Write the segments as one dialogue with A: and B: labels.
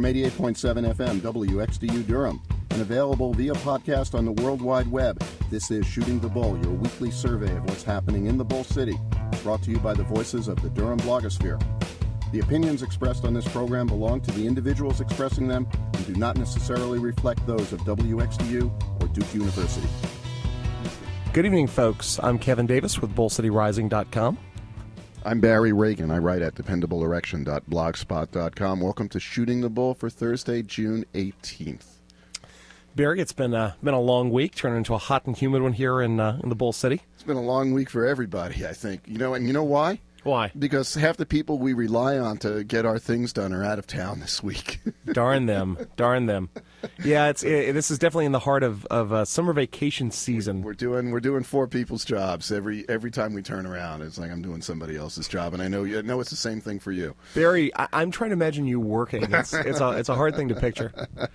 A: from 88.7 FM WXDU Durham and available via podcast on the World Wide Web. This is Shooting the Bull, your weekly survey of what's happening in the Bull City, brought to you by the voices of the Durham blogosphere. The opinions expressed on this program belong to the individuals expressing them and do not necessarily reflect those of WXDU or Duke University.
B: Good evening, folks. I'm Kevin Davis with BullCityRising.com.
A: I'm Barry Ragin. I write at dependableerection.blogspot.com. Welcome to Shooting the Bull for Thursday, June 18th.
B: Barry, it's been uh, been a long week, turning into a hot and humid one here in uh, in the Bull City.
A: It's been a long week for everybody, I think. You know, and you know why?
B: Why?
A: Because half the people we rely on to get our things done are out of town this week.
B: Darn them! Darn them! Yeah, it's it, this is definitely in the heart of of uh, summer vacation season.
A: We're doing we're doing four people's jobs every every time we turn around. It's like I'm doing somebody else's job, and I know you know it's the same thing for you.
B: Barry, I, am trying to imagine you working. It's it's a it's a hard thing to picture.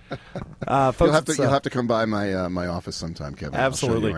A: Uh, folks, you'll have to you'll uh, have to come by my uh, my office sometime, Kevin.
B: Absolutely,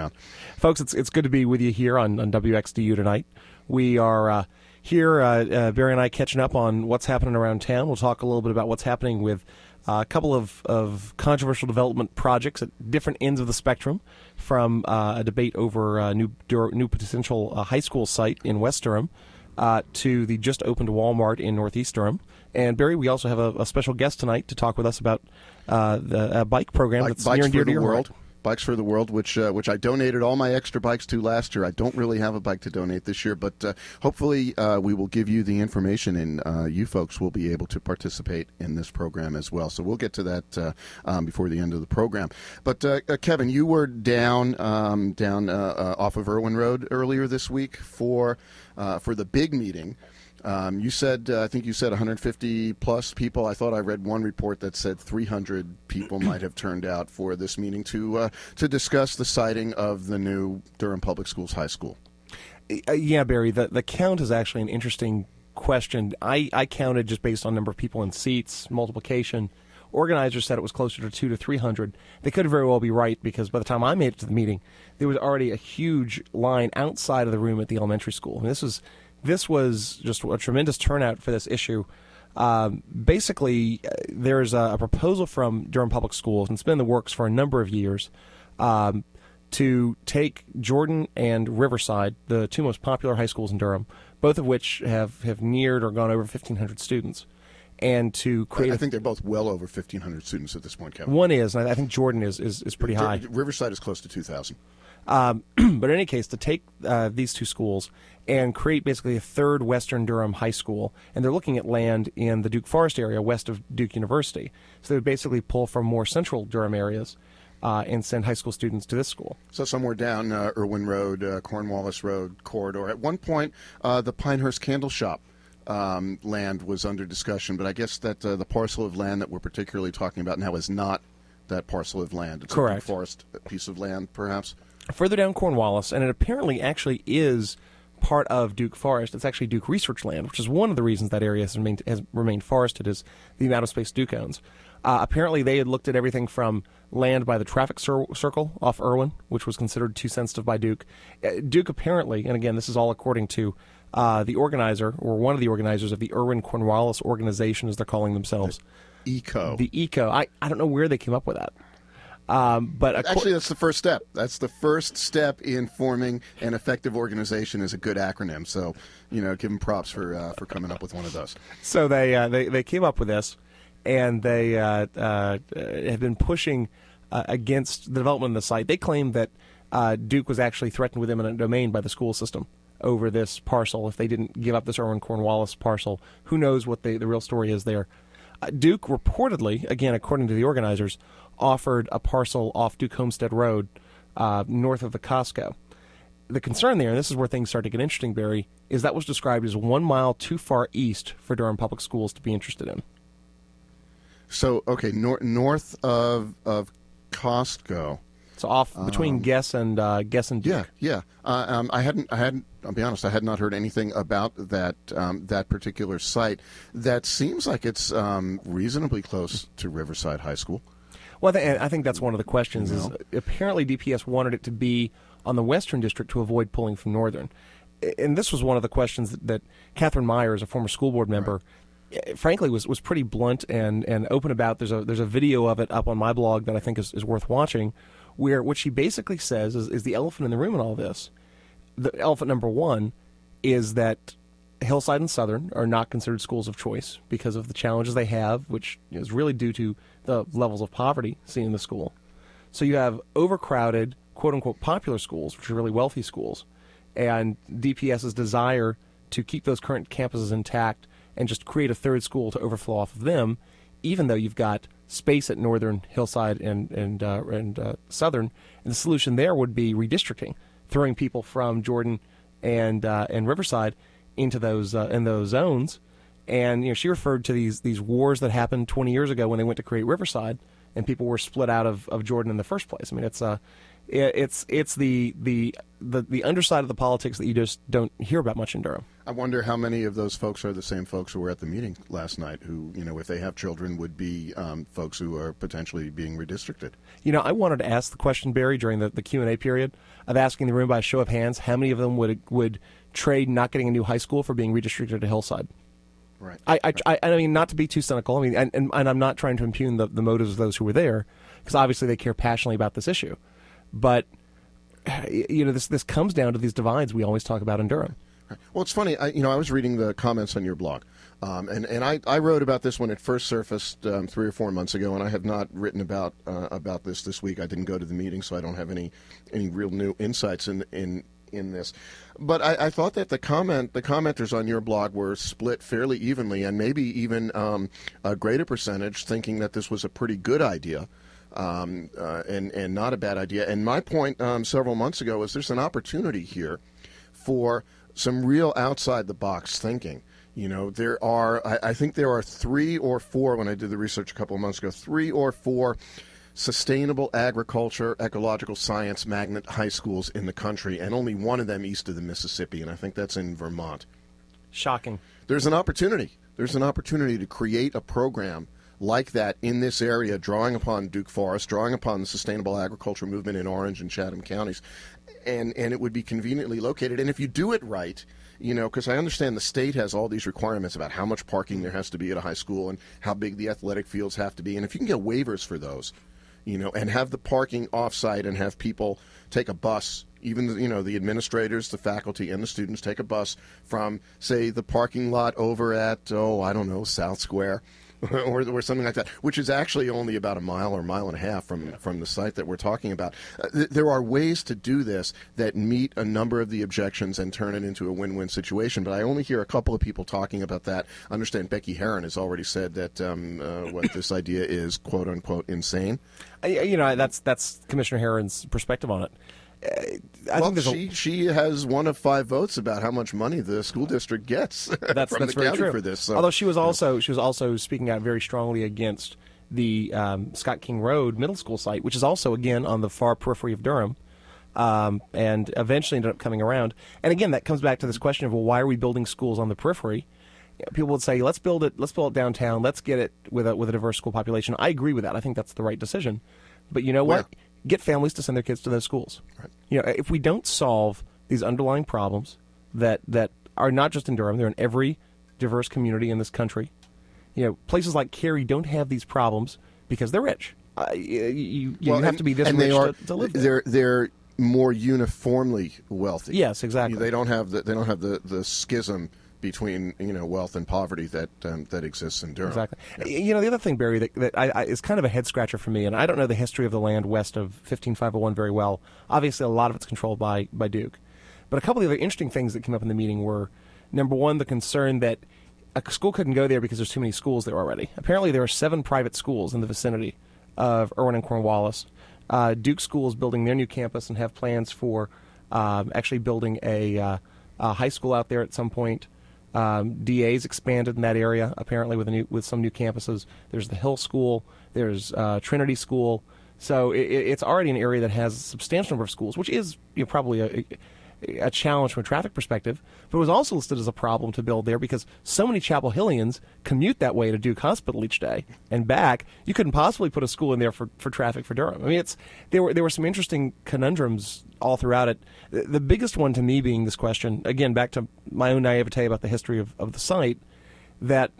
B: folks. It's it's good to be with you here on on WXDU tonight. We are uh, here, uh, uh, Barry and I catching up on what's happening around town. We'll talk a little bit about what's happening with uh, a couple of, of controversial development projects at different ends of the spectrum, from uh, a debate over a new new potential uh, high school site in West Durham uh, to the just opened Walmart in Northeast Durham. And Barry, we also have a, a special guest tonight to talk with us about the bike program
A: Bike,
B: that's near and dear to your
A: world.
B: Heart.
A: Bikes for the World, which uh, which I donated all my extra bikes to last year. I don't really have a bike to donate this year, but uh, hopefully uh, we will give you the information, and uh, you folks will be able to participate in this program as well. So we'll get to that uh, um, before the end of the program. But uh, Kevin, you were down um, down off of Erwin Road earlier this week for for the big meeting. Um, you said, uh, I think you said 150 plus people. I thought I read one report that said 300 people might have turned out for this meeting to uh, to discuss the siting of the new Durham Public Schools High School.
B: Yeah, Barry. The the count is actually an interesting question. I, I counted just based on number of people in seats, multiplication. Organizers said it was closer to two to three hundred. They could very well be right because by the time I made it to the meeting, there was already a huge line outside of the room at the elementary school. And this was this was just a tremendous turnout for this issue. Um, basically, uh, there's a, a, proposal from Durham Public Schools, and it's been in the works for a number of years, um, to take Jordan and Riverside, the two most popular high schools in Durham, both of which have, have neared or gone over 1,500 students, and to create.
A: I think they're both well over 1,500 students at this point, Kevin.
B: One is, and I think Jordan is, is, is pretty high.
A: Riverside is close to 2,000.
B: Um, but in any case, to take uh, these two schools and create basically a third Western Durham high school, and they're looking at land in the Duke Forest area west of Duke University. So they would basically pull from more central Durham areas. Uh, and send high school students to this school.
A: So somewhere down uh, Erwin Road, uh, Cornwallis Road corridor. At one point, uh, the Pinehurst Candle Shop um, land was under discussion, but I guess that uh, the parcel of land that we're particularly talking about now is not that parcel of land. It's
B: Correct.
A: a forest piece of land, perhaps
B: further down Cornwallis, and it apparently actually is part of Duke Forest. It's actually Duke Research Land, which is one of the reasons that area has remained, has remained forested is the amount of space Duke owns. Uh, apparently, they had looked at everything from land by the traffic cir- circle off Erwin, which was considered too sensitive by Duke. Uh, Duke apparently, and again, this is all according to uh, the organizer or one of the organizers of the Erwin Cornwallis organization, as they're calling themselves.
A: The ECO.
B: The ECO. I, I don't know where they came up with that. Um, but
A: actually, that's the first step. That's the first step in forming an effective organization. Is a good acronym. So, you know, give them props for uh, for coming up with one of those.
B: So they uh, they they came up with this, and they uh, uh have been pushing uh, against the development of the site. They claim that uh, Duke was actually threatened with eminent domain by the school system over this parcel if they didn't give up this Erwin Cornwallis parcel. Who knows what the the real story is there? Duke reportedly, again according to the organizers, offered a parcel off Duke Homestead Road, uh, north of the Costco. The concern there, and this is where things start to get interesting, Barry, is that was described as one mile too far east for Durham Public Schools to be interested in.
A: So, okay, nor- north of of Costco.
B: So off between um, Guess and uh, Guess and
A: Duke. Yeah, yeah. Uh, um, I hadn't, I hadn't. I'll be honest. I had not heard anything about that um, that particular site. That seems like it's um, reasonably close to Riverside High School.
B: Well, I think that's one of the questions. Is apparently DPS wanted it to be on the Western District to avoid pulling from Northern, and this was one of the questions that, that Catherine Meyer, as a former school board member, eh, frankly was was pretty blunt and and open about. There's a there's a video of it up on my blog that I think is, is worth watching, where what she basically says is, is the elephant in the room in all this. The elephant number one is that Hillside and Southern are not considered schools of choice because of the challenges they have, which is really due to the levels of poverty seen in the school. So you have overcrowded, quote unquote, popular schools, which are really wealthy schools, and DPS's desire to keep those current campuses intact and just create a third school to overflow off of them, even though you've got space at Northern, Hillside, and and uh, and uh, Southern. And the solution there would be redistricting, throwing people from Jordan and uh, and Riverside into those uh, in those zones. And you know, she referred to these these wars that happened 20 years ago when they went to create Riverside, and people were split out of, of Jordan in the first place. I mean, it's uh, it's it's the, the the the underside of the politics that you just don't hear about much in Durham.
A: I wonder how many of those folks are the same folks who were at the meeting last night, who you know, if they have children, would be um, folks who are potentially being redistricted.
B: You know, I wanted to ask the question, Barry, during the, the Q and A period of asking the room by a show of hands, how many of them would would trade not getting a new high school for being redistricted to Hillside?
A: Right.
B: I, I, I, I mean, not to be too cynical. I mean, and, and, and I'm not trying to impugn the, the motives of those who were there, because obviously they care passionately about this issue. But you know, this this comes down to these divides we always talk about in Durham.
A: Well, it's funny. I, you know, I was reading the comments on your blog, um, and and I, I wrote about this when it first surfaced um, three or four months ago, and I have not written about uh, about this this week. I didn't go to the meeting, so I don't have any any real new insights in in in this. But I, I thought that the comment the commenters on your blog were split fairly evenly, and maybe even um, a greater percentage thinking that this was a pretty good idea. Um, uh, and and not a bad idea. And my point um, several months ago was there's an opportunity here for some real outside the box thinking. You know, there are, I, I, think there are three or four, when I did the research a couple of months ago, three or four sustainable agriculture, ecological science magnet high schools in the country, and only one of them east of the Mississippi, and I think that's in Vermont.
B: Shocking.
A: There's an opportunity. There's an opportunity to create a program like that in this area, drawing upon Duke Forest, drawing upon the sustainable agriculture movement in Orange and Chatham counties, and and it would be conveniently located. And if you do it right, you know, because I understand the state has all these requirements about how much parking there has to be at a high school and how big the athletic fields have to be, and if you can get waivers for those, you know, and have the parking offsite and have people take a bus even you know the administrators, the faculty, and the students take a bus from, say, the parking lot over at oh I don't know South Square, or, or something like that, which is actually only about a mile or mile and a half from, from the site that we're talking about. Uh, th- there are ways to do this that meet a number of the objections and turn it into a win win situation, but I only hear a couple of people talking about that. I understand Becky Heron has already said that um, uh, what this idea is, quote unquote, insane.
B: You know, that's, that's Commissioner Heron's perspective on it.
A: I well, she a... she has one of five votes about how much money the school district gets
B: that's,
A: from
B: that's
A: the county
B: true.
A: for this. So,
B: Although she was also she was also speaking out very strongly against the um, Scott King Road Middle School site, which is also again on the far periphery of Durham. Um, and eventually ended up coming around. And again, that comes back to this question of well, why are we building schools on the periphery? People would say, let's build it, let's build it downtown, let's get it with a with a diverse school population. I agree with that. I think that's the right decision. But you know
A: Where?
B: Get families to send their kids to those schools. Right. You know, if we don't solve these underlying problems that that are not just in Durham, they're in every diverse community in this country. You know, places like Cary don't have these problems because they're rich. Uh, you, you, you well, have
A: and,
B: to be this rich
A: they are,
B: to, to live
A: there. They're they're more uniformly wealthy.
B: Yes, exactly.
A: They don't have the they don't have the, the schism between you know wealth and poverty that um, that exists in Durham.
B: Exactly. Yeah. You know the other thing, Barry, that, that I, I, is kind of a head scratcher for me, and I don't know the history of the land west of 15501 very well. Obviously, a lot of it's controlled by by Duke, but a couple of the other interesting things that came up in the meeting were number one, the concern that a school couldn't go there because there's too many schools there already. Apparently, there are seven private schools in the vicinity of Erwin and Cornwallis. Uh, Duke School is building their new campus and have plans for um, actually building a, uh, a high school out there at some point. Um, DA's expanded in that area apparently with new, with some new campuses. There's the Hill School. There's uh, Trinity School. So it, it's already an area that has a substantial number of schools, which is you know, probably a, a challenge from a traffic perspective, but it was also listed as a problem to build there because so many Chapel Hillians commute that way to Duke Hospital each day and back. You couldn't possibly put a school in there for, for traffic for Durham. I mean, it's there were there were some interesting conundrums all throughout it. The, the biggest one to me being this question again back to my own naivete about the history of, of the site that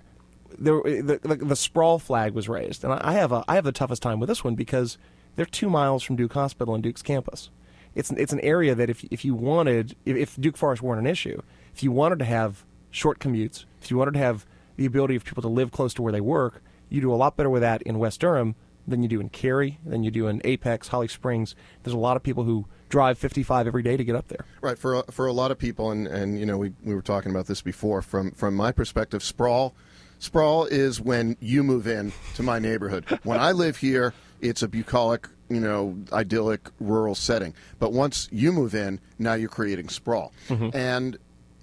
B: there, the, the the sprawl flag was raised, and I have a I have the toughest time with this one because they're two miles from Duke Hospital and Duke's campus. It's it's an area that if if you wanted if, if Duke Forest weren't an issue, if you wanted to have short commutes, if you wanted to have the ability of people to live close to where they work, you do a lot better with that in West Durham than you do in Cary, than you do in Apex, Holly Springs. There's a lot of people who drive 55 every day to get up there.
A: Right for for a lot of people, and, and you know we, we were talking about this before. From from my perspective, sprawl sprawl is when you move in to my neighborhood. When I live here, it's a bucolic, you know, idyllic rural setting. But once you move in, now you're creating sprawl, and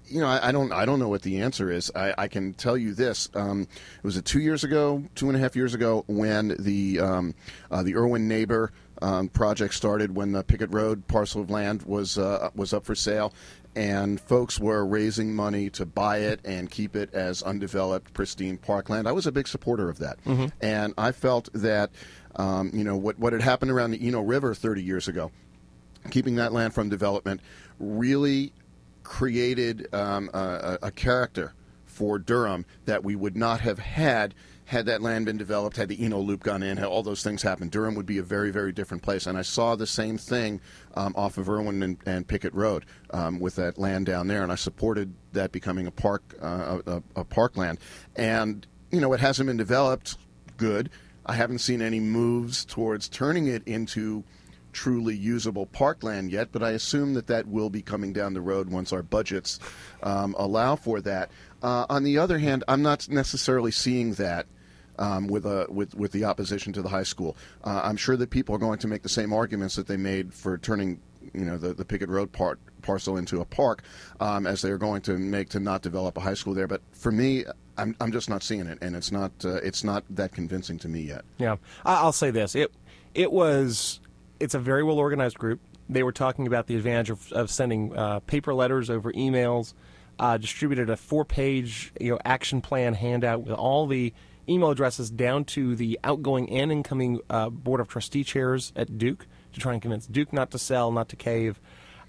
A: you know, I, I don't, I don't know what the answer is. I, I can tell you this: um, it was it two years ago, two and a half years ago, when the um, uh, the Erwin Neighbor um, project started, when the Pickett Road parcel of land was uh, was up for sale, and folks were raising money to buy it and keep it as undeveloped, pristine parkland. I was a big supporter of that, and I felt that, um, you know, what what had happened around the Eno River 30 years ago keeping that land from development really created um, a, a character for Durham that we would not have had had that land been developed, had the Eno Loop gone in, had all those things happened. Durham would be a very, very different place. And I saw the same thing um, off of Erwin and, and Pickett Road um, with that land down there, and I supported that becoming a park, uh, a, a parkland. And you know, it hasn't been developed. Good. I haven't seen any moves towards turning it into truly usable parkland yet, but I assume that that will be coming down the road once our budgets um, allow for that. Uh, on the other hand, I'm not necessarily seeing that. Um, with, a, with with the opposition to the high school, uh, I'm sure that people are going to make the same arguments that they made for turning, you know, the, the Pickett Road part parcel into a park, um, as they are going to make to not develop a high school there. But for me, I'm, I'm just not seeing it, and it's not uh, it's not that convincing to me yet.
B: Yeah, I'll say this: it it was it's a very well organized group. They were talking about the advantage of, of sending uh, paper letters over emails. Uh, distributed a four page you know action plan handout with all the email addresses down to the outgoing and incoming uh, board of trustee chairs at Duke to try and convince Duke not to sell, not to cave.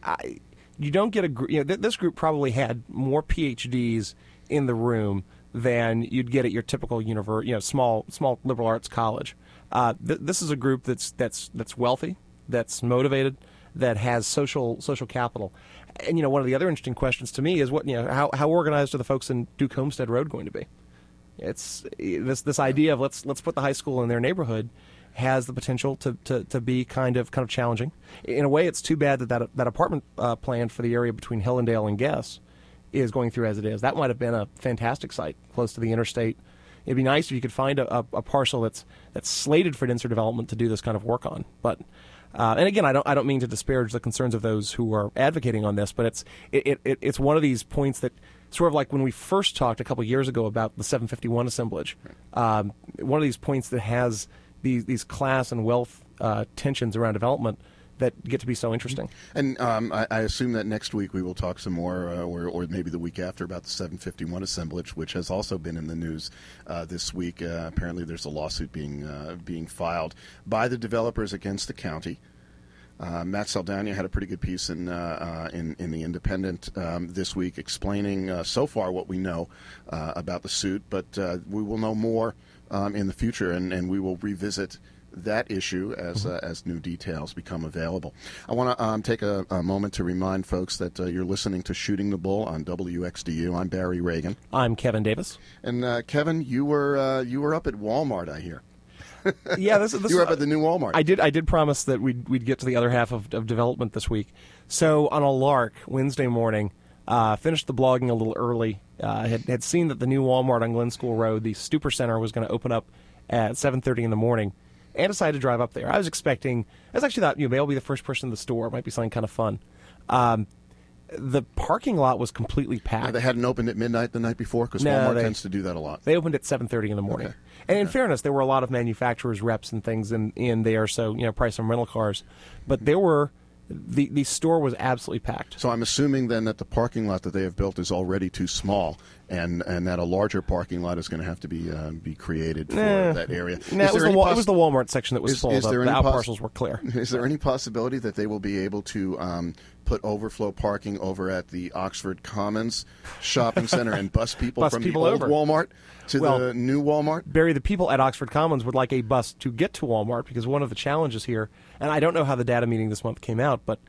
B: I, you don't get a you know th- this group probably had more PhDs in the room than you'd get at your typical univer- you know small small liberal arts college. Uh, th- this is a group that's that's that's wealthy, that's motivated, that has social social capital. And you know one of the other interesting questions to me is what you know how how organized are the folks in Duke Homestead Road going to be? It's this this idea of let's let's put the high school in their neighborhood has the potential to, to, to be kind of kind of challenging. In a way, it's too bad that that, that apartment uh, plan for the area between Hillendale and Guess is going through as it is. That might have been a fantastic site close to the interstate. It'd be nice if you could find a, a, a parcel that's that's slated for denser development to do this kind of work on. But uh, and again, I don't I don't mean to disparage the concerns of those who are advocating on this, but it's it, it, it's one of these points that sort of like when we first talked a couple years ago about the 751 assemblage. Um, one of these points that has these these class and wealth uh, tensions around development that get to be so interesting.
A: And um, I, I assume that next week we will talk some more, uh, or, or maybe the week after, about the 751 assemblage, which has also been in the news uh, this week. Uh, apparently, there's a lawsuit being uh, being filed by the developers against the county. Uh, Matt Saldana had a pretty good piece in uh, uh, in, in the Independent um, this week, explaining uh, so far what we know uh, about the suit. But we will know more um, in the future, and, and we will revisit that issue as uh, as new details become available. I want to um, take a, a moment to remind folks that uh, you're listening to Shooting the Bull on WXDU. I'm Barry Ragin,
B: I'm Kevin Davis.
A: and uh, Kevin, you were uh, you were up at Walmart, I hear.
B: Yeah, this, this
A: You were up at the new Walmart.
B: I did. I did promise that we'd we'd get to the other half of, of development this week. So on a lark, Wednesday morning, uh, finished the blogging a little early. Uh, had had seen that the new Walmart on Glenn School Road, the Stupor Center, was going to open up at 7:30 in the morning, and decided to drive up there. I was expecting. I was actually thought, you know, maybe I'll be the first person in the store. It might be something kind of fun. Um, the parking lot was completely packed.
A: they hadn't opened at midnight the night before because
B: No,
A: Walmart
B: they-
A: tends to do that a lot.
B: They opened at 7:30 in the morning.
A: Okay.
B: And in fairness, there were a lot of manufacturers reps and things in, in there, so you know, probably some rental cars. But there were the the store was absolutely packed.
A: So I'm assuming then that the parking lot that they have built is already too small, and, and that a larger parking lot is going to have to be uh, be created for
B: Nah.
A: that area.
B: No, it was, the,
A: poss-
B: it was the Walmart section that was
A: Is-
B: full.
A: is
B: the
A: there
B: the
A: any
B: out
A: poss-
B: parcels were clear.
A: Is there any possibility that they will be able to um, put overflow parking over at the Oxford Commons shopping center and bus people
B: Bus
A: from
B: people
A: the old
B: over.
A: Walmart to
B: Well-
A: the new Walmart?
B: Barry, the people at Oxford Commons would like a bus to get to Walmart because one of the challenges here, and I don't know how the DATA meeting this month came out, but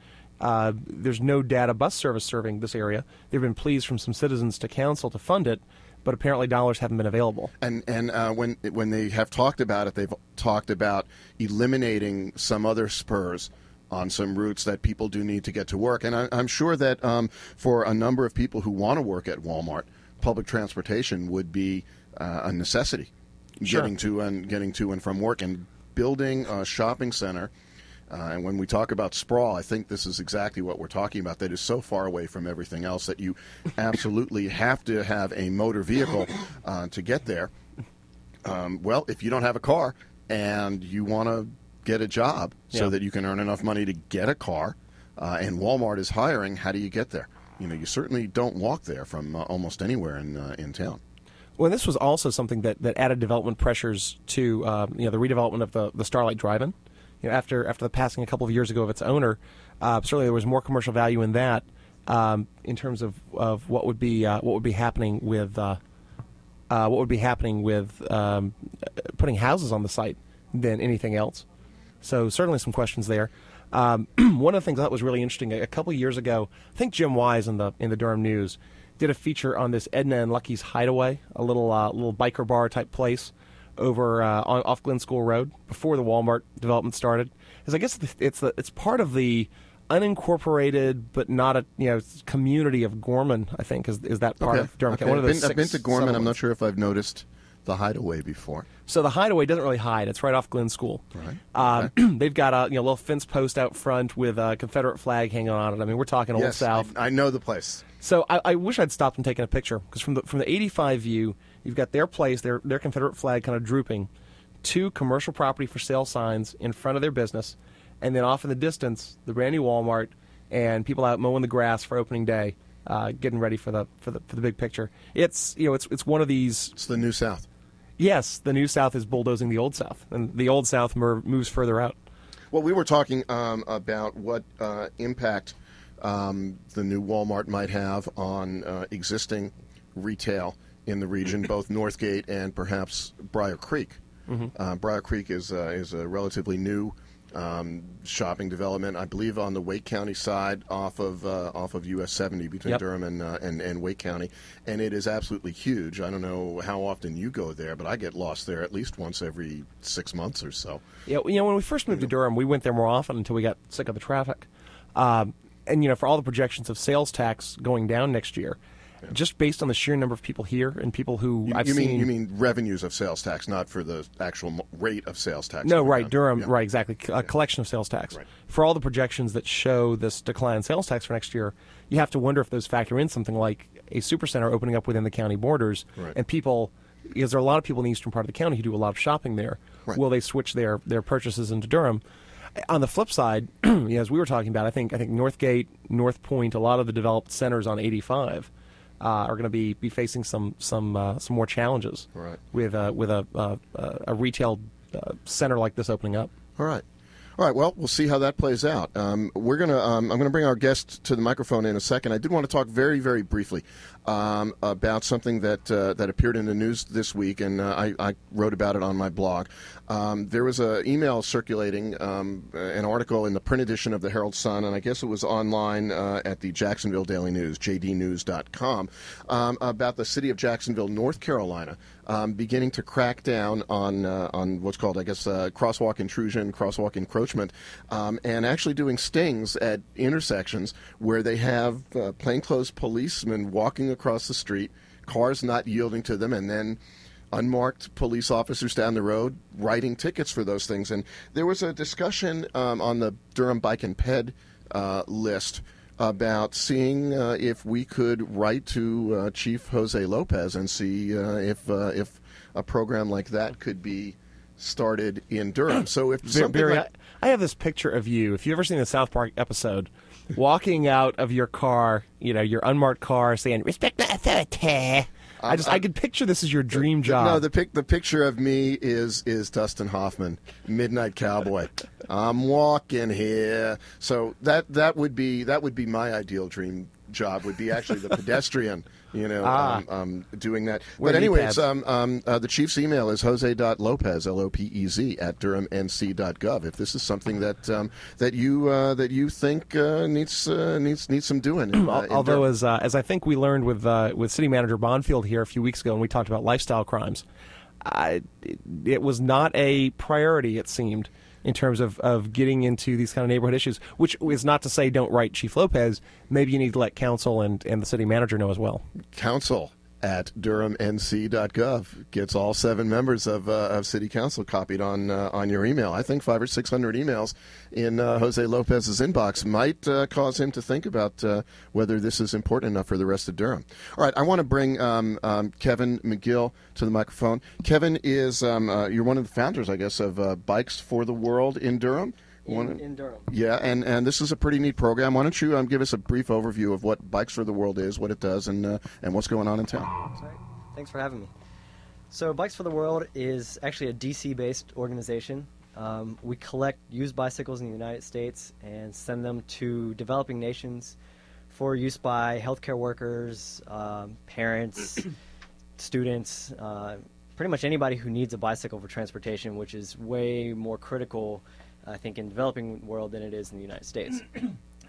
B: uh, there's no DATA bus service serving this area. There have been pleas from some citizens to council to fund it, but apparently dollars haven't been available.
A: And and uh, when when they have talked about it, they've talked about eliminating some other spurs on some routes that people do need to get to work. And I, I'm sure that um, for a number of people who want to work at Walmart, public transportation would be uh, a necessity.
B: Sure.
A: Getting to and getting to and from work and building a shopping center. Uh, and when we talk about sprawl, I think this is exactly what we're talking about. That is so far away from everything else that you absolutely have to have a motor vehicle uh, to get there. Um, well, if you don't have a car and you want to get a job so
B: Yeah.
A: that you can earn enough money to get a car, uh, and Walmart is hiring, how do you get there? You know, you certainly don't walk there from uh, almost anywhere in uh, in town.
B: Well, this was also something that, that added development pressures to uh, you know the redevelopment of the, the Starlight Drive-In. You know, after after the passing a couple of years ago of its owner, uh, certainly there was more commercial value in that um, in terms of, of what would be uh, what would be happening with uh, uh, what would be happening with um, putting houses on the site than anything else. So certainly some questions there. Um, one of the things I thought was really interesting a, couple years ago, I think Jim Wise in the in the Durham News did a feature on this Edna and Lucky's Hideaway, a little uh, little biker bar type place over uh, on, off Glenn School Road before the Walmart development started. Because I guess it's the, it's part of the unincorporated but not a you know community of Gorman. I think is is that part of Durham
A: Okay.
B: County. One of
A: I've,
B: those
A: been, I've been to Gorman. I'm not sure if I've noticed the hideaway before.
B: So the hideaway doesn't really hide. It's right off Glenn School.
A: Right.
B: Um, they've got a you know little fence post out front with a Confederate flag hanging on it. I mean, we're talking Old
A: yes,
B: South.
A: I, I know the place.
B: So I, I wish I'd stopped and taken a picture because from the from the 85 view, you've got their place, their their Confederate flag kind of drooping, two commercial property for sale signs in front of their business, and then off in the distance, the brand new Walmart and people out mowing the grass for opening day, uh, getting ready for the for the for the big picture. It's you know it's it's one of these
A: It's the New South.
B: Yes, the New South is bulldozing the Old South, and the Old South mer- moves further out.
A: Well, we were talking um, about what uh, impact um, the new Walmart might have on uh, existing retail in the region, both Northgate and perhaps Brier Creek. Uh, Brier Creek is uh, is a relatively new um, shopping development, I believe, on the Wake County side, off of uh, off of US 70 between
B: Yep.
A: Durham and, uh, and and Wake County, and it is absolutely huge. I don't know how often you go there, but I get lost there at least once every six months or so.
B: Yeah, you know, when we first moved to Durham, we went there more often until we got sick of the traffic. Um, and you know, for all the projections of sales tax going down next year, just based on the sheer number of people here and people who
A: You,
B: I've
A: you
B: seen.
A: mean you mean revenues of sales tax, not for the actual rate of sales tax?
B: No, right,
A: down.
B: Durham,
A: Yeah.
B: right, exactly. A collection of sales tax.
A: Right.
B: For all the projections that show this decline in sales tax for next year, you have to wonder if those factor in something like a supercenter opening up within the county borders,
A: Right.
B: and people, because there are a lot of people in the eastern part of the county who do a lot of shopping there.
A: Right.
B: Will they switch their their purchases into Durham? On the flip side, as we were talking about, I think I think Northgate, North Point, a lot of the developed centers on 85 uh, are going to be, be facing some some uh, some more challenges
A: Right.
B: with uh, with a uh, a retail uh, center like this opening up.
A: All right. All right. Well, we'll see how that plays out. Um, we're gonna. Um, I'm gonna bring our guest to the microphone in a second. I did want to talk very, very briefly um, about something that uh, that appeared in the news this week, and uh, I, I wrote about it on my blog. Um, there was an email circulating, um, an article in the print edition of the Herald Sun, and I guess it was online uh, at the Jacksonville Daily News, jdnews.com, um, about the city of Jacksonville, North Carolina, um, beginning to crack down on uh, on what's called, I guess, uh, crosswalk intrusion, crosswalk encroachment, um, and actually doing stings at intersections where they have uh, plainclothes policemen walking across the street, cars not yielding to them, and then unmarked police officers down the road writing tickets for those things. And there was a discussion um, on the Durham Bike and Ped uh, list about seeing uh, if we could write to uh, Chief Jose Lopez and see uh, if uh, if a program like that could be started in Durham. So if
B: Barry,
A: like,
B: I, I have this picture of you. If you've ever seen the South Park episode, walking out of your car, you know, your unmarked car, saying "Respect my authority." I just I could picture this as your dream job.
A: No, the pic the picture of me is is Dustin Hoffman, Midnight Cowboy. I'm walking here. So that that would be that would be my ideal dream job would be actually the pedestrian, you know,
B: Ah.
A: um, um, doing that.
B: Wear
A: but anyways, um, um, uh, the chief's email is jose.lopez, L-O-P-E-Z, at durhamnc.gov. If this is something that um, that you uh, that you think uh, needs uh, needs needs some doing. in, uh,
B: Although, as uh, as I think we learned with uh, with City Manager Bonfield here a few weeks ago, and we talked about lifestyle crimes, I, it, it was not a priority. It seemed in terms of, of getting into these kind of neighborhood issues. Which is not to say don't write Chief Lopez. Maybe you need to let council and, and the city manager know as well.
A: council at durhamnc.gov gets all seven members of, uh, of city council copied on uh, on your email. I think five or six hundred emails in uh, Jose Lopez's inbox might uh, cause him to think about uh, whether this is important enough for the rest of Durham. All right, I want to bring um, um, Kevin McGill to the microphone. Kevin is um, uh, you're one of the founders, I guess, of Bikes for the World in Durham.
C: In, in Durham.
A: yeah, and, and this is a pretty neat program. Why don't you um, give us a brief overview of what Bikes for the World is, what it does, and uh, and what's going on in town?
C: Sorry. Thanks for having me. So, Bikes for the World is actually a DC based organization. Um, we collect used bicycles in the United States and send them to developing nations for use by healthcare workers, um, parents, students, uh, pretty much anybody who needs a bicycle for transportation, which is way more critical, I think, in the developing world than it is in the United States.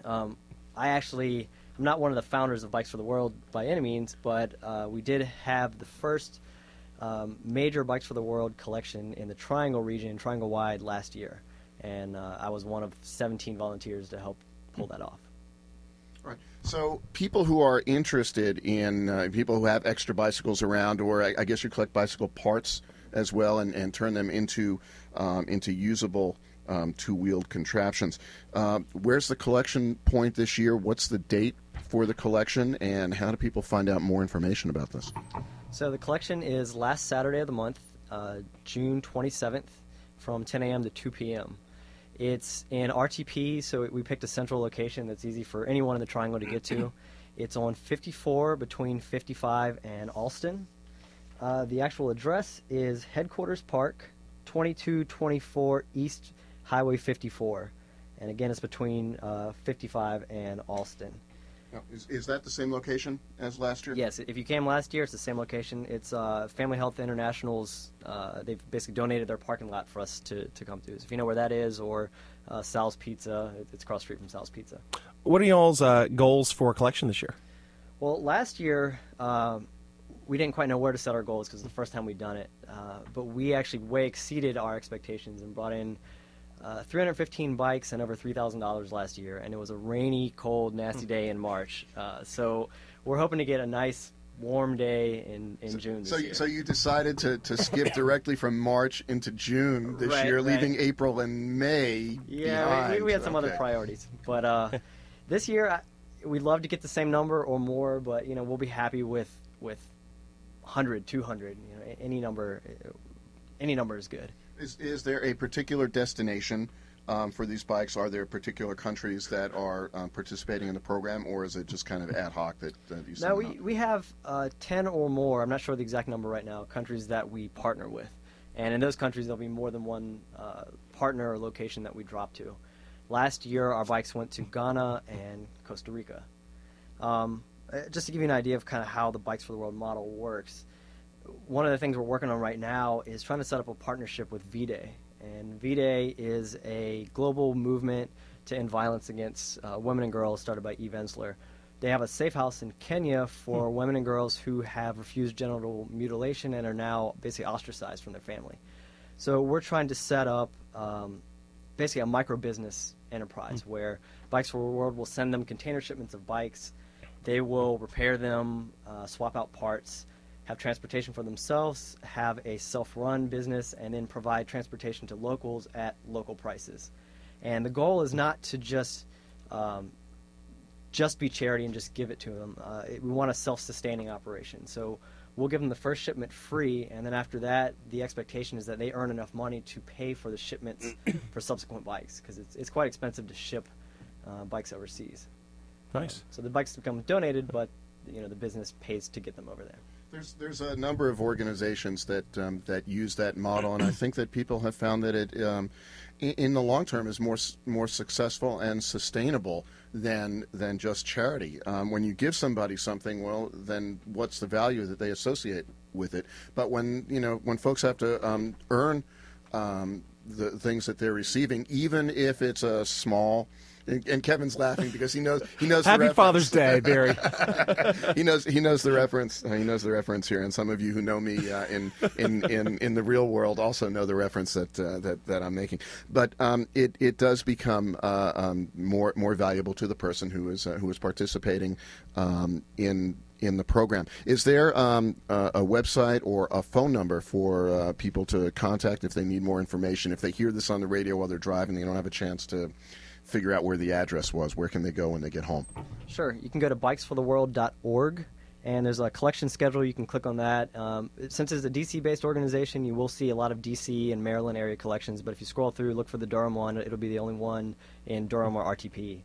C: Um, I actually, I'm not one of the founders of Bikes for the World by any means, but uh, we did have the first um, major Bikes for the World collection in the Triangle region, Triangle wide, last year. And uh, I was one of 17 volunteers to help pull that off.
A: Right. So, people who are interested in uh, people who have extra bicycles around, or I, I guess you collect bicycle parts as well, and, and turn them into um, into usable um, two-wheeled contraptions. Uh, where's the collection point this year? What's the date for the collection, and how do people find out more information about this?
C: So the collection is last Saturday of the month, uh, June 27th, from 10 a.m. to 2 p.m. It's in RTP, so we picked a central location that's easy for anyone in the triangle to get to. It's on 54 between 55 and Alston. Uh, the actual address is Headquarters Park, 2224 East Highway 54. And again, it's between uh, 55 and Alston.
A: Now, is, is that the same location as last year?
C: Yes, if you came last year, it's the same location. It's uh, Family Health International's. Uh, they've basically donated their parking lot for us to, to come to. So if you know where that is, or uh, Sal's Pizza, it- it's across the street from Sal's Pizza.
B: What are y'all's uh, goals for collection this year?
C: Well, last year um, we didn't quite know where to set our goals because it's the first time we'd done it. Uh, but we actually way exceeded our expectations and brought in uh, 315 bikes and over $3,000 last year. And it was a rainy, cold, nasty day in March. Uh, so we're hoping to get a nice, warm day in, in June this
A: So,
C: year.
A: so you decided to, to skip directly from March into June this
C: Right,
A: year,
C: right.
A: leaving April and May
C: Yeah, we, we had some other priorities, but uh, this year I, we'd love to get the same number or more. But you know, we'll be happy with with 100, 200. You know, any number, uh, any number is good.
A: Is, is there a particular destination um, for these bikes? Are there particular countries that are um, participating in the program, or is it just kind of ad hoc that, that you
C: Now we
A: out?
C: we have uh, 10 or more. I'm not sure the exact number right now. Countries that we partner with, and in those countries there'll be more than one uh, partner or location that we drop to. Last year, our bikes went to Ghana and Costa Rica. Um, uh, just to give you an idea of kind of how the Bikes for the World model works, one of the things we're working on right now is trying to set up a partnership with V-Day. And V-Day is a global movement to end violence against uh, women and girls started by Eve Ensler. They have a safe house in Kenya for women and girls who have refused genital mutilation and are now basically ostracized from their family. So we're trying to set up um, basically a micro business enterprise where Bikes for the World will send them container shipments of bikes. They will repair them, uh, swap out parts, have transportation for themselves, have a self-run business, and then provide transportation to locals at local prices. And the goal is not to just um, just be charity and just give it to them. Uh, it- we want a self-sustaining operation. So we'll give them the first shipment free, and then after that, the expectation is that they earn enough money to pay for the shipments for subsequent bikes because it's, it's quite expensive to ship uh, bikes overseas.
B: Nice.
C: So the bikes become donated, but you know the business pays to get them over there.
A: There's there's a number of organizations that um, that use that model, and I think that people have found that it, um, in, the long term, is more more successful and sustainable than than just charity. Um, when you give somebody something, well, then what's the value that they associate with it? But when you know when folks have to um, earn um, the things that they're receiving, even if it's a small. And, and Kevin's laughing because he knows he knows.
B: Happy. Father's Day, Barry.
A: he knows he knows the reference. He knows the reference here, and some of you who know me uh, in, in in in the real world also know the reference that uh, that that I'm making. But um, it it does become uh, um, more more valuable to the person who is uh, who is participating um, in in the program. Is there um, a, a website or a phone number for uh, people to contact if they need more information? If they hear this on the radio while they're driving, they don't have a chance to figure out where the address was. Where can they go when they get home?
C: Sure. You can go to bikesfortheworld.org, and there's a collection schedule. You can click on that. Um, since it's a DC-based organization, you will see a lot of DC and Maryland area collections. But if you scroll through, look for the Durham one. It'll be the only one in Durham or RTP.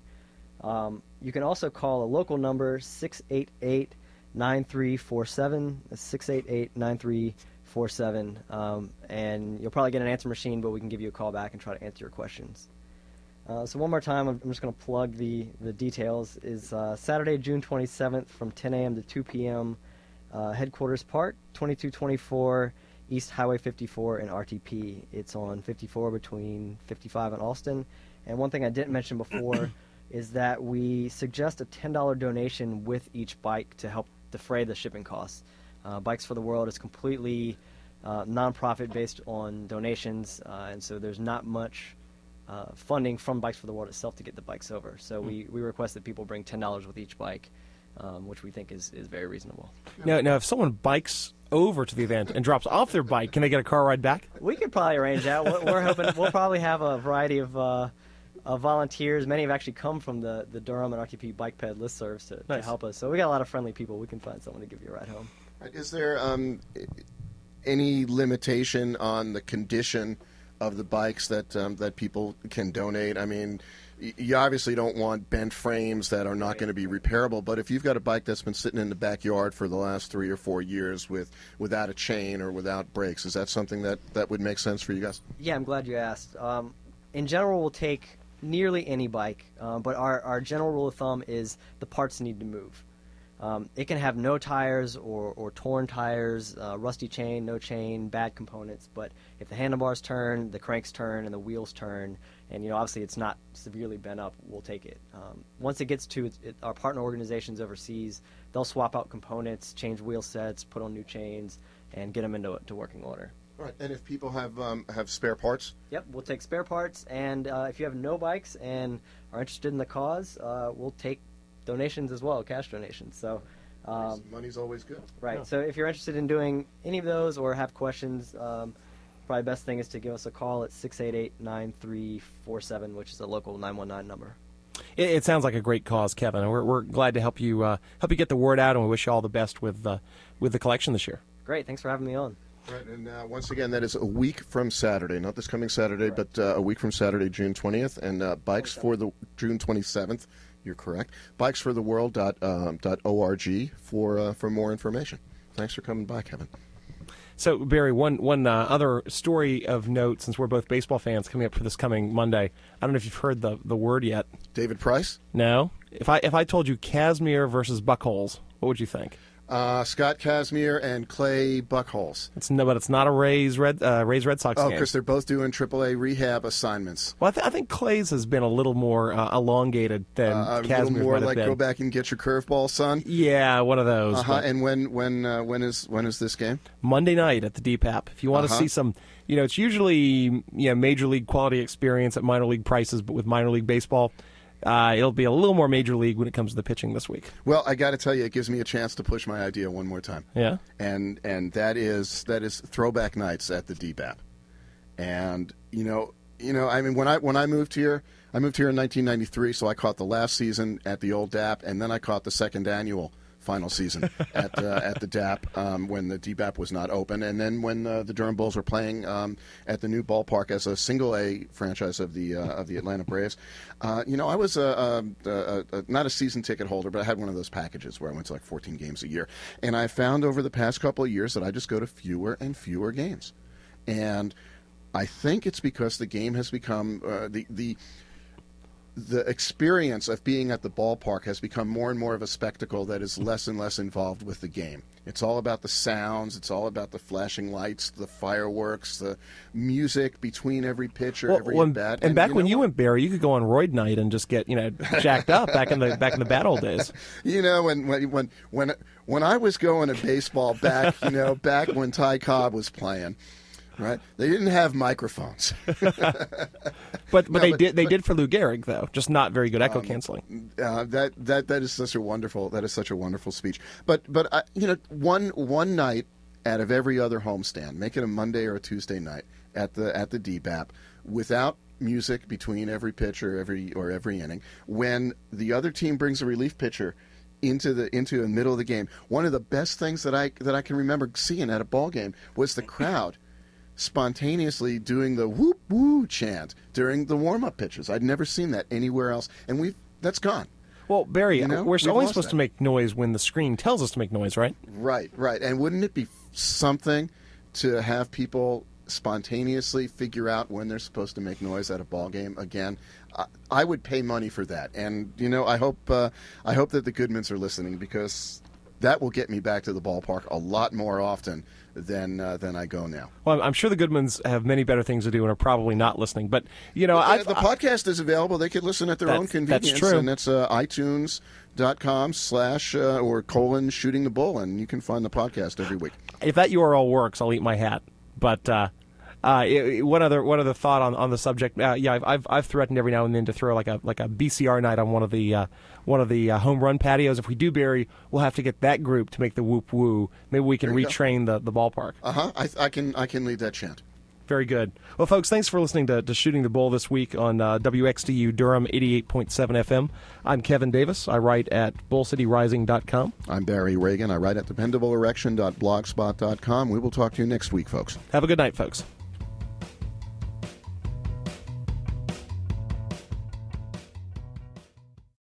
C: Um, you can also call a local number 688 9347. 688 9347. Um, and you'll probably get an answer machine, but we can give you a call back and try to answer your questions. Uh, so one more time, I'm I'm just going to plug the, the details. Is uh, Saturday, June 27th, from 10 a.m. to 2 p.m. Uh, Headquarters Park, 2224 East Highway 54 in RTP. It's on 54 between 55 and Austin. And one thing I didn't mention before is that we suggest a $10 donation with each bike to help defray the shipping costs. Uh, Bikes for the World is completely uh, nonprofit based on donations, uh, and so there's not much uh, funding from Bikes for the World itself to get the bikes over. So we, we request that people bring ten dollars with each bike, um, which we think is, is very reasonable.
B: Now, now, if someone bikes over to the event and drops off their bike, can they get a car ride back?
C: We could probably arrange that. We're, we're hoping we'll probably have a variety of, uh, volunteers. Many have actually come from the, the Durham and RTP bike ped listservs to, to help us. So we got a lot of friendly people. We can find someone to give you a ride home.
A: Is there um, any limitation on the condition of the bikes that um, that people can donate? I mean, you obviously don't want bent frames that are not going to be repairable. But if you've got a bike that's been sitting in the backyard for the last three or four years with without a chain or without brakes, is that something that, that would make sense for you guys?
C: Yeah, I'm glad you asked. Um, in general, we'll take nearly any bike, uh, but our, our general rule of thumb is the parts need to move. Um, it can have no tires or, or torn tires, uh, rusty chain, no chain, bad components. But if the handlebars turn, the cranks turn, and the wheels turn, and you know obviously it's not severely bent up, we'll take it. Um, once it gets to it, it, our partner organizations overseas, they'll swap out components, change wheel sets, put on new chains, and get them into to working order.
A: All right. And if people have um, have spare parts,
C: Yep, we'll take spare parts, and uh, if you have no bikes and are interested in the cause, uh, we'll take donations as well, cash donations. So, um,
A: money's always good.
C: right.
B: Yeah.
C: So if you're interested in doing any of those or have questions, um, probably best thing is to give us a call at 688-9347, which is a local 919 number.
B: It, it sounds like a great cause, Kevin. and We're, we're glad to help you uh, help you get the word out, and we wish you all the best with uh, with the collection this year.
C: Great, thanks for having me on.
A: Right, and uh, once again, that is a week from Saturday, not this coming Saturday, but uh, a week from Saturday, June 20th, and uh, bikes for the June 27th. You're correct. Bikesfortheworld.org for uh, for more information. Thanks for coming by, Kevin.
B: So, Barry, one one uh, other story of note, since we're both baseball fans, coming up for this coming Monday. I don't know if you've heard the the word yet.
A: David Price,
B: No. If I if I told you Kazmir versus Buchholz, what would you think?
A: Uh, Scott Kazmir and Clay Buchholz.
B: It's no, but it's not a Rays Red uh, Rays Red Sox
A: Oh, because they're both doing AAA rehab assignments.
B: Well, I, th- I think Clay's has been a little more uh, elongated than
A: Uh, a little
B: Kazmir's
A: more like
B: been.
A: go back and get your curveball, son.
B: Yeah, one of those.
A: Uh-huh.
B: but
A: And when when uh, when is when is this game?
B: Monday night at the DBAP. If you want to
A: Uh-huh.
B: see some, you know, it's usually you know major league quality experience at minor league prices, but with minor league baseball, uh, it'll be a little more major league when it comes to the pitching this week.
A: Well, I got to tell you, it gives me a chance to push my idea one more time.
B: Yeah.
A: and and that is that is throwback nights at the DBAP. And you know, you know, I mean, when I when I moved here, I moved here in 1993, so I caught the last season at the old DAP, and then I caught the second annual final season at uh, at the DAP um, when the DBAP was not open, and then when uh, the Durham Bulls were playing um, at the new ballpark as a single A franchise of the uh, of the Atlanta Braves. Uh, you know, I was a, a, a, not a season ticket holder, but I had one of those packages where I went to like 14 games a year, and I found over the past couple of years that I just go to fewer and fewer games, and I think it's because the game has become uh, the the the experience of being at the ballpark has become more and more of a spectacle that is less and less involved with the game. It's all about the sounds, it's all about the flashing lights, the fireworks, the music between every pitcher,
B: Well,
A: every at bat.
B: and, back
A: you
B: when you
A: what?
B: went Barry, you could go on Roid night and just get you know jacked up back in the back in the bad old days.
A: you know when when when when when I was going to baseball back, you know, back when Ty Cobb was playing, right? They didn't have microphones.
B: But but
A: No,
B: they
A: but-
B: did they
A: but-
B: did for Lou Gehrig though, just not very good echo canceling.
A: Uh, that that that is such a wonderful that is such a wonderful speech. But but uh, you know one one night out of every other homestand, make it a Monday or a Tuesday night at the at the DBAP without music between every pitch or every or every inning. When the other team brings a relief pitcher into the into the middle of the game, one of the best things that I that I can remember seeing at a ball game was the crowd spontaneously doing the whoop woo chant during the warm up pitches. I'd never seen that anywhere else, and we have that's gone.
B: Well, Barry,
A: You know,
B: we're only supposed
A: that.
B: to make noise when the screen tells us to make noise, right?
A: Right, right. And wouldn't it be something to have people spontaneously figure out when they're supposed to make noise at a ball game again? I, I would pay money for that. And you know, I hope uh, I hope that the Goodmons are listening because that will get me back to the ballpark a lot more often than uh, than I go now.
B: Well, I'm sure the Goodmons have many better things to do and are probably not listening. But you know, I've,
A: the podcast is available. They could listen at their own
B: That's- that's
A: convenience.
B: true.
A: And it's uh, iTunes.com slash uh, or colon shooting the bull. And you can find the podcast every week.
B: if that URL works, I'll eat my hat. But uh, it- one other one other thought on, on the subject. Uh, yeah, I've, I've I've threatened every now and then to throw like a like a BCR night on one of the uh, one of the uh, home run patios. If we do Barry, we'll have to get that group to make the whoop woo. Maybe we can
A: you go.
B: retrain the, the ballpark.
A: Uh huh. I, I can I can lead that chant.
B: Very good. Well, folks, thanks for listening to, to Shooting the Bull this week on uh, WXDU Durham 88.7 FM. I'm Kevin Davis. I write at bullcityrising.com.
A: I'm Barry Ragin. I write at dependableerection.blogspot.com. We will talk to you next week, folks.
B: Have a good night, folks.